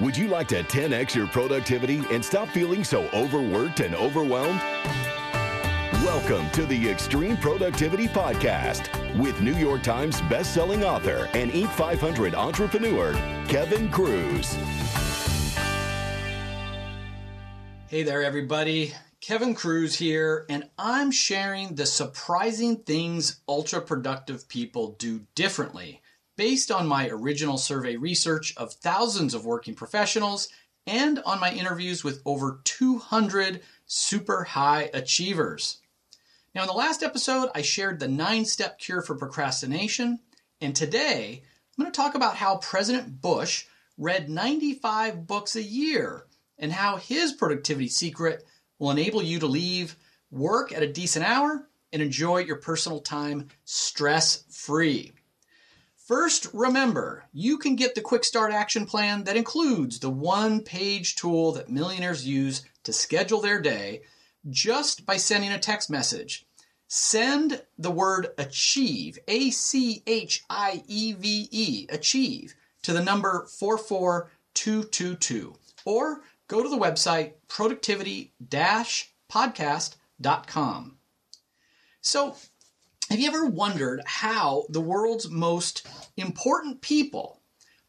Would you like to 10x your productivity and stop feeling so overworked and overwhelmed? Welcome to the Extreme Productivity Podcast with New York Times bestselling author and Inc. 500 entrepreneur, Kevin Kruse. Hey there, everybody. Kevin Kruse here, and I'm sharing the surprising things ultra productive people do differently based on my original survey research of thousands of working professionals and on my interviews with over 200 super high achievers. Now, in the last episode, I shared the nine step cure for procrastination, and today I'm going to talk about how President Bush read 95 books a year and how his productivity secret will enable you to leave work at a decent hour and enjoy your personal time stress free. First, remember, you can get the Quick Start Action Plan that includes the one page tool that millionaires use to schedule their day just by sending a text message. Send the word achieve, A C H I E V E, achieve, to the number 44222. Or go to the website productivity podcast.com. So, have you ever wondered how the world's most important people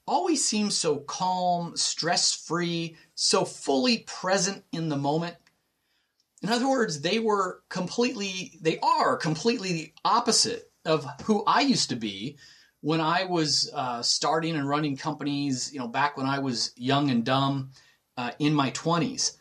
always seem so calm, stress free, so fully present in the moment? In other words, they were completely, they are completely the opposite of who I used to be when I was uh, starting and running companies, you know, back when I was young and dumb uh, in my 20s.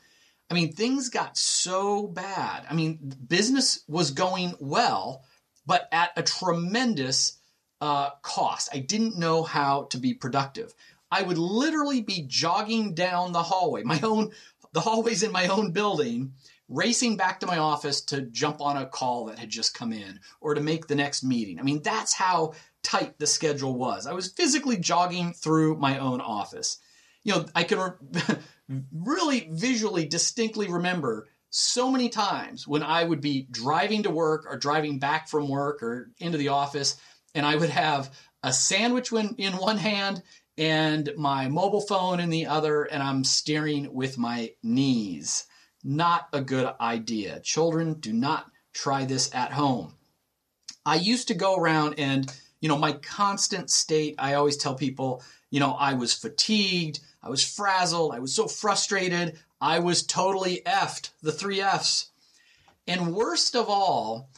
I mean, things got so bad. I mean, business was going well, but at a tremendous uh, cost. I didn't know how to be productive. I would literally be jogging down the hallway, my own, the hallways in my own building, racing back to my office to jump on a call that had just come in or to make the next meeting. I mean, that's how tight the schedule was. I was physically jogging through my own office. You know, I can really visually distinctly remember so many times when I would be driving to work or driving back from work or into the office, and I would have a sandwich in one hand and my mobile phone in the other, and I'm steering with my knees. Not a good idea. Children, do not try this at home. I used to go around and, you know, my constant state, I always tell people, you know, I was fatigued, I was frazzled, I was so frustrated, I was totally effed, the three F's. And worst of all,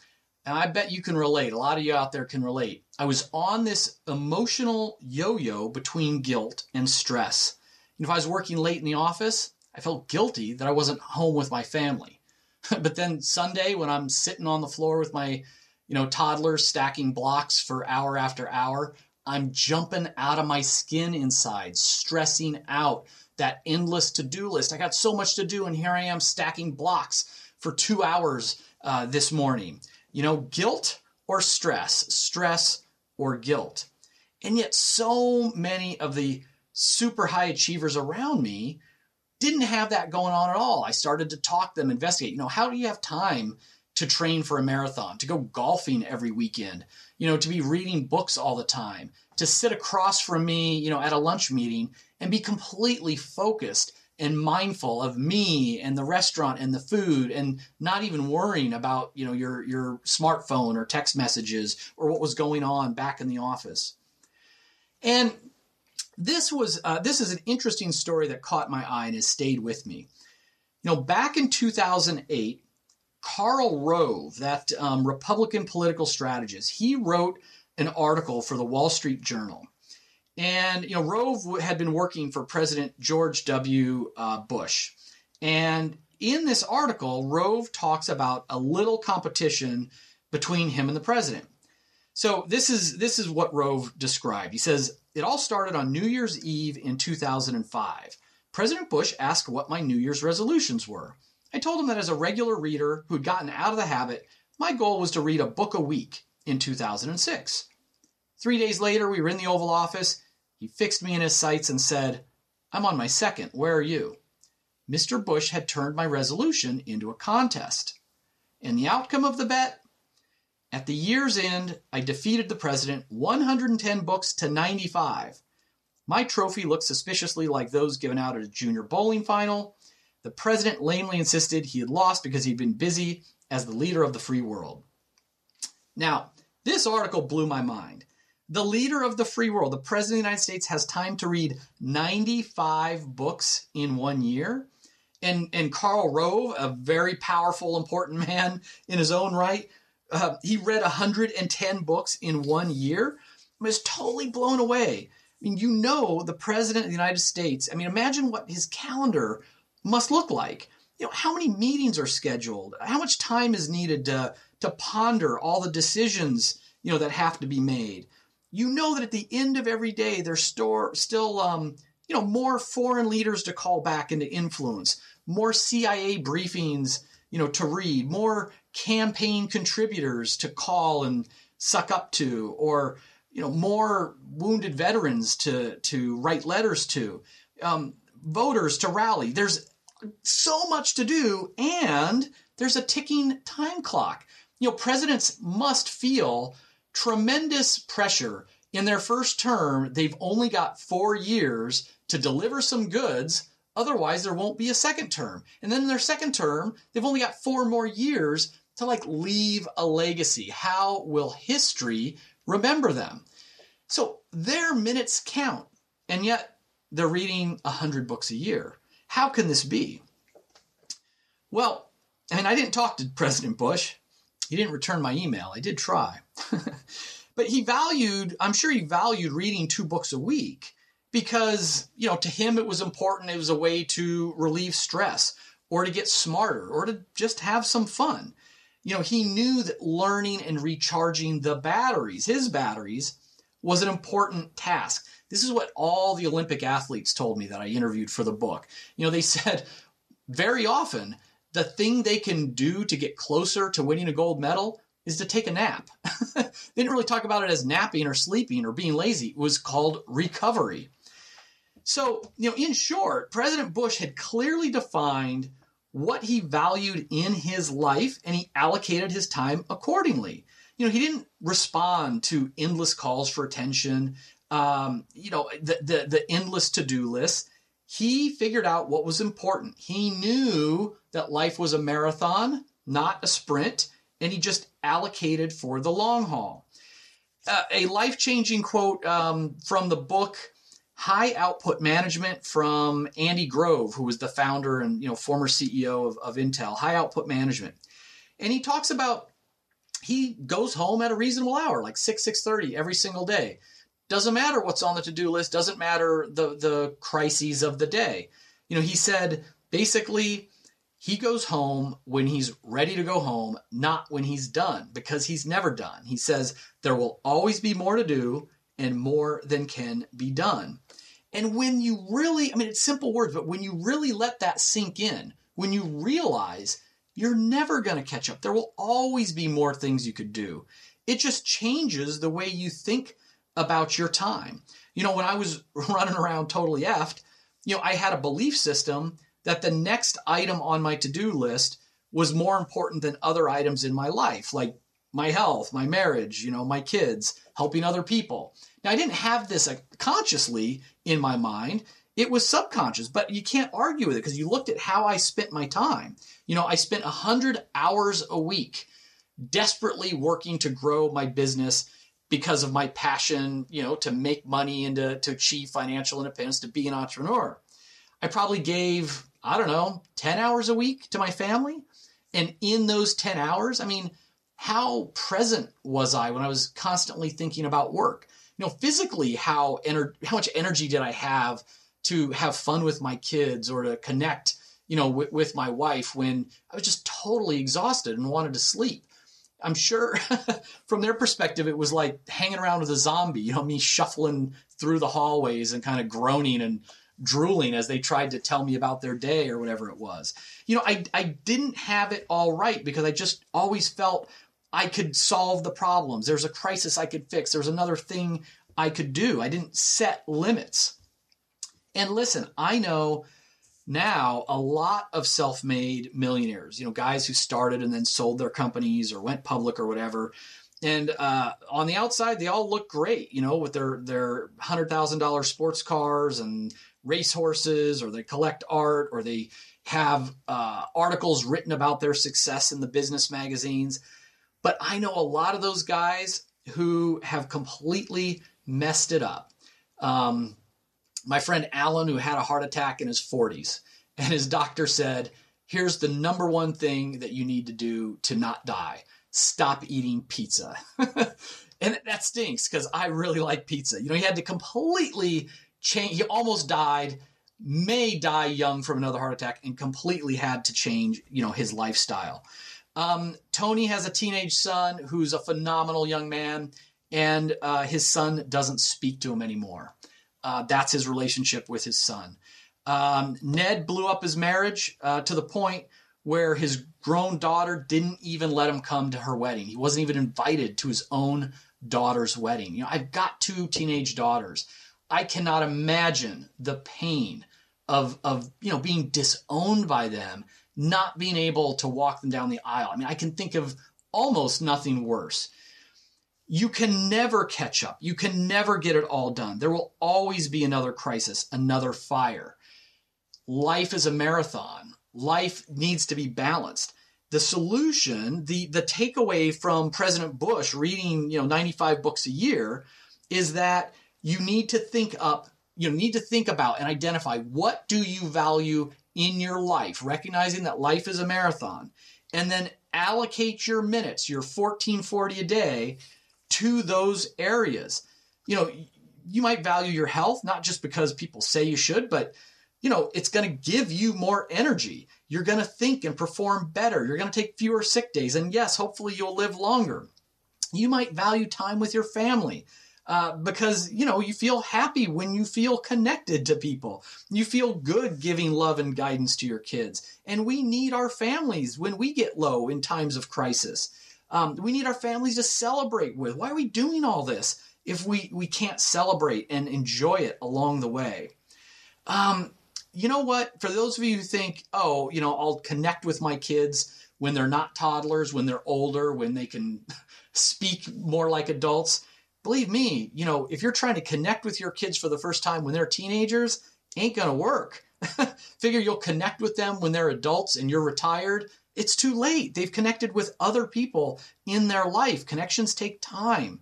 and I bet you can relate, a lot of you out there can relate, I was on this emotional yo yo between guilt and stress. And if I was working late in the office, I felt guilty that I wasn't home with my family. but then Sunday, when I'm sitting on the floor with my you know, toddler stacking blocks for hour after hour, I'm jumping out of my skin inside, stressing out, that endless to do list. I got so much to do, and here I am stacking blocks for two hours uh, this morning. You know, guilt or stress, stress or guilt. And yet, so many of the super high achievers around me didn't have that going on at all. I started to talk them, investigate. You know, how do you have time to train for a marathon, to go golfing every weekend, you know, to be reading books all the time, to sit across from me, you know, at a lunch meeting and be completely focused and mindful of me and the restaurant and the food and not even worrying about you know your your smartphone or text messages or what was going on back in the office. And this was uh, this is an interesting story that caught my eye and has stayed with me. You know back in 2008 Karl Rove that um, republican political strategist he wrote an article for the wall street journal and you know, Rove had been working for President George W. Uh, Bush, and in this article, Rove talks about a little competition between him and the president. So this is this is what Rove described. He says it all started on New Year's Eve in 2005. President Bush asked what my New Year's resolutions were. I told him that as a regular reader who'd gotten out of the habit, my goal was to read a book a week in 2006. Three days later, we were in the Oval Office, he fixed me in his sights and said, I'm on my second. Where are you? Mr. Bush had turned my resolution into a contest. And the outcome of the bet? At the year's end, I defeated the president 110 books to 95. My trophy looked suspiciously like those given out at a junior bowling final. The president lamely insisted he had lost because he'd been busy as the leader of the free world. Now, this article blew my mind. The leader of the free world, the president of the United States, has time to read 95 books in one year. And, and Karl Rove, a very powerful, important man in his own right, uh, he read 110 books in one year. I was totally blown away. I mean, you know, the president of the United States, I mean, imagine what his calendar must look like. You know, how many meetings are scheduled? How much time is needed to, to ponder all the decisions, you know, that have to be made? You know that at the end of every day, there's store, still, um, you know, more foreign leaders to call back and to influence, more CIA briefings, you know, to read, more campaign contributors to call and suck up to, or you know, more wounded veterans to to write letters to, um, voters to rally. There's so much to do, and there's a ticking time clock. You know, presidents must feel tremendous pressure in their first term. They've only got four years to deliver some goods. Otherwise, there won't be a second term. And then in their second term, they've only got four more years to like leave a legacy. How will history remember them? So their minutes count, and yet they're reading 100 books a year. How can this be? Well, I mean, I didn't talk to President Bush. He didn't return my email. I did try. but he valued, I'm sure he valued reading two books a week because, you know, to him it was important. It was a way to relieve stress or to get smarter or to just have some fun. You know, he knew that learning and recharging the batteries, his batteries, was an important task. This is what all the Olympic athletes told me that I interviewed for the book. You know, they said very often the thing they can do to get closer to winning a gold medal is to take a nap. they didn't really talk about it as napping or sleeping or being lazy. It was called recovery. So, you know, in short, President Bush had clearly defined what he valued in his life and he allocated his time accordingly. You know, he didn't respond to endless calls for attention, um, you know, the, the, the endless to do list. He figured out what was important. He knew that life was a marathon, not a sprint, and he just allocated for the long haul. Uh, a life changing quote um, from the book High Output Management from Andy Grove, who was the founder and you know former CEO of, of Intel. High Output Management, and he talks about he goes home at a reasonable hour, like six six thirty every single day. Doesn't matter what's on the to do list. Doesn't matter the the crises of the day. You know, he said basically he goes home when he's ready to go home, not when he's done, because he's never done. He says there will always be more to do and more than can be done. And when you really, I mean, it's simple words, but when you really let that sink in, when you realize you're never going to catch up, there will always be more things you could do. It just changes the way you think about your time. You know, when I was running around totally effed, you know, I had a belief system that the next item on my to do list was more important than other items in my life, like my health, my marriage, you know, my kids, helping other people. Now, I didn't have this consciously in my mind. It was subconscious, but you can't argue with it because you looked at how I spent my time. You know, I spent 100 hours a week desperately working to grow my business because of my passion, you know, to make money and to, to achieve financial independence, to be an entrepreneur. I probably gave I don't know, 10 hours a week to my family. And in those 10 hours, I mean, how present was I when I was constantly thinking about work? You know, physically, how ener- how much energy did I have to have fun with my kids or to connect, you know, w- with my wife when I was just totally exhausted and wanted to sleep? I'm sure from their perspective, it was like hanging around with a zombie, you know, me shuffling through the hallways and kind of groaning and drooling as they tried to tell me about their day or whatever it was. You know, I, I didn't have it all right because I just always felt I could solve the problems. There's a crisis I could fix. There's another thing I could do. I didn't set limits. And listen, I know now a lot of self-made millionaires, you know, guys who started and then sold their companies or went public or whatever, and uh, on the outside they all look great, you know, with their their hundred thousand dollar sports cars and racehorses, or they collect art, or they have uh, articles written about their success in the business magazines. But I know a lot of those guys who have completely messed it up. Um, my friend Alan, who had a heart attack in his 40s, and his doctor said, Here's the number one thing that you need to do to not die stop eating pizza. and that stinks because I really like pizza. You know, he had to completely change, he almost died, may die young from another heart attack, and completely had to change, you know, his lifestyle. Um, Tony has a teenage son who's a phenomenal young man, and uh, his son doesn't speak to him anymore. Uh, that's his relationship with his son. Um, Ned blew up his marriage uh, to the point where his grown daughter didn't even let him come to her wedding. He wasn't even invited to his own daughter's wedding. You know, I've got two teenage daughters. I cannot imagine the pain of of you know being disowned by them, not being able to walk them down the aisle. I mean, I can think of almost nothing worse. You can never catch up. You can never get it all done. There will always be another crisis, another fire. Life is a marathon. Life needs to be balanced. The solution, the the takeaway from President Bush reading, you know, 95 books a year is that you need to think up, you need to think about and identify what do you value in your life, recognizing that life is a marathon, and then allocate your minutes, your 1440 a day to those areas. You know, you might value your health not just because people say you should, but you know, it's going to give you more energy. You're going to think and perform better. You're going to take fewer sick days. And yes, hopefully you'll live longer. You might value time with your family. Uh, because you know you feel happy when you feel connected to people you feel good giving love and guidance to your kids and we need our families when we get low in times of crisis um, we need our families to celebrate with why are we doing all this if we we can't celebrate and enjoy it along the way um, you know what for those of you who think oh you know i'll connect with my kids when they're not toddlers when they're older when they can speak more like adults believe me, you know, if you're trying to connect with your kids for the first time when they're teenagers, ain't gonna work. Figure you'll connect with them when they're adults and you're retired. It's too late. They've connected with other people in their life. Connections take time.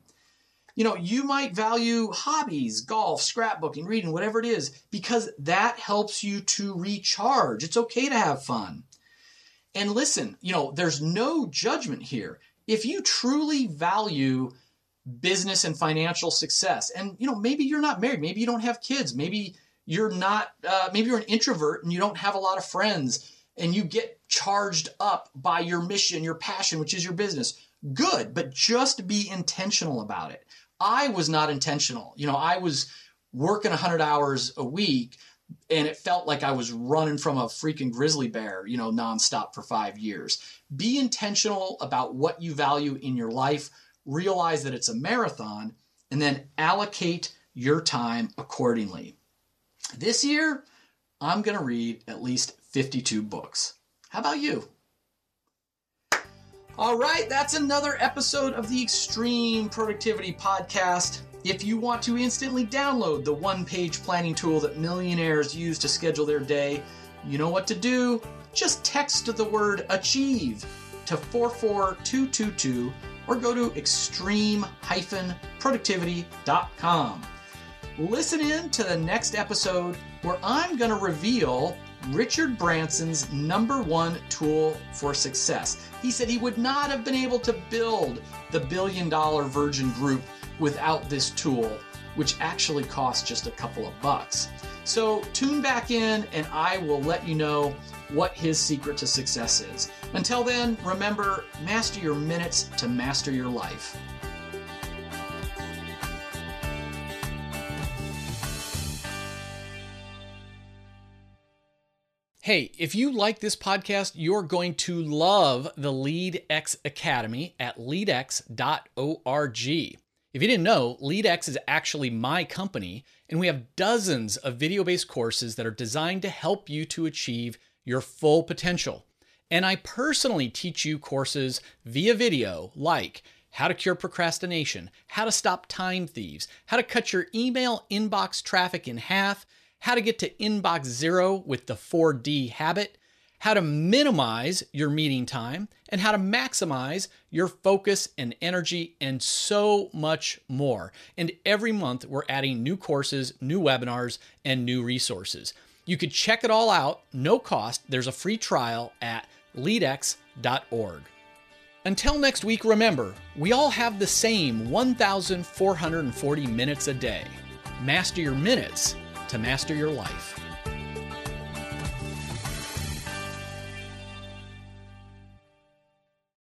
You know, you might value hobbies, golf, scrapbooking, reading, whatever it is, because that helps you to recharge. It's okay to have fun. And listen, you know, there's no judgment here. If you truly value business and financial success. And you know, maybe you're not married, maybe you don't have kids, maybe you're not, uh, maybe you're an introvert and you don't have a lot of friends, and you get charged up by your mission, your passion, which is your business. Good, but just be intentional about it. I was not intentional. You know, I was working 100 hours a week and it felt like I was running from a freaking grizzly bear, you know, nonstop for five years. Be intentional about what you value in your life realize that it's a marathon, and then allocate your time accordingly. This year, I'm going to read at least 52 books. How about you? All right, that's another episode of the Extreme Productivity Podcast. If you want to instantly download the one page planning tool that millionaires use to schedule their day, you know what to do. Just text the word achieve to 44222 or go to extreme-productivity.com. Listen in to the next episode where I'm going to reveal Richard Branson's number one tool for success. He said he would not have been able to build the billion dollar Virgin Group without this tool, which actually costs just a couple of bucks. So tune back in and I will let you know what his secret to success is. Until then, remember master your minutes to master your life. Hey, if you like this podcast, you're going to love the LeadX Academy at leadx.org. If you didn't know, LeadX is actually my company, and we have dozens of video based courses that are designed to help you to achieve your full potential. And I personally teach you courses via video like how to cure procrastination, how to stop time thieves, how to cut your email inbox traffic in half, how to get to inbox zero with the 4D habit, how to minimize your meeting time, and how to maximize your focus and energy, and so much more. And every month, we're adding new courses, new webinars, and new resources. You could check it all out, no cost. There's a free trial at leadx.org. Until next week, remember, we all have the same 1,440 minutes a day. Master your minutes to master your life.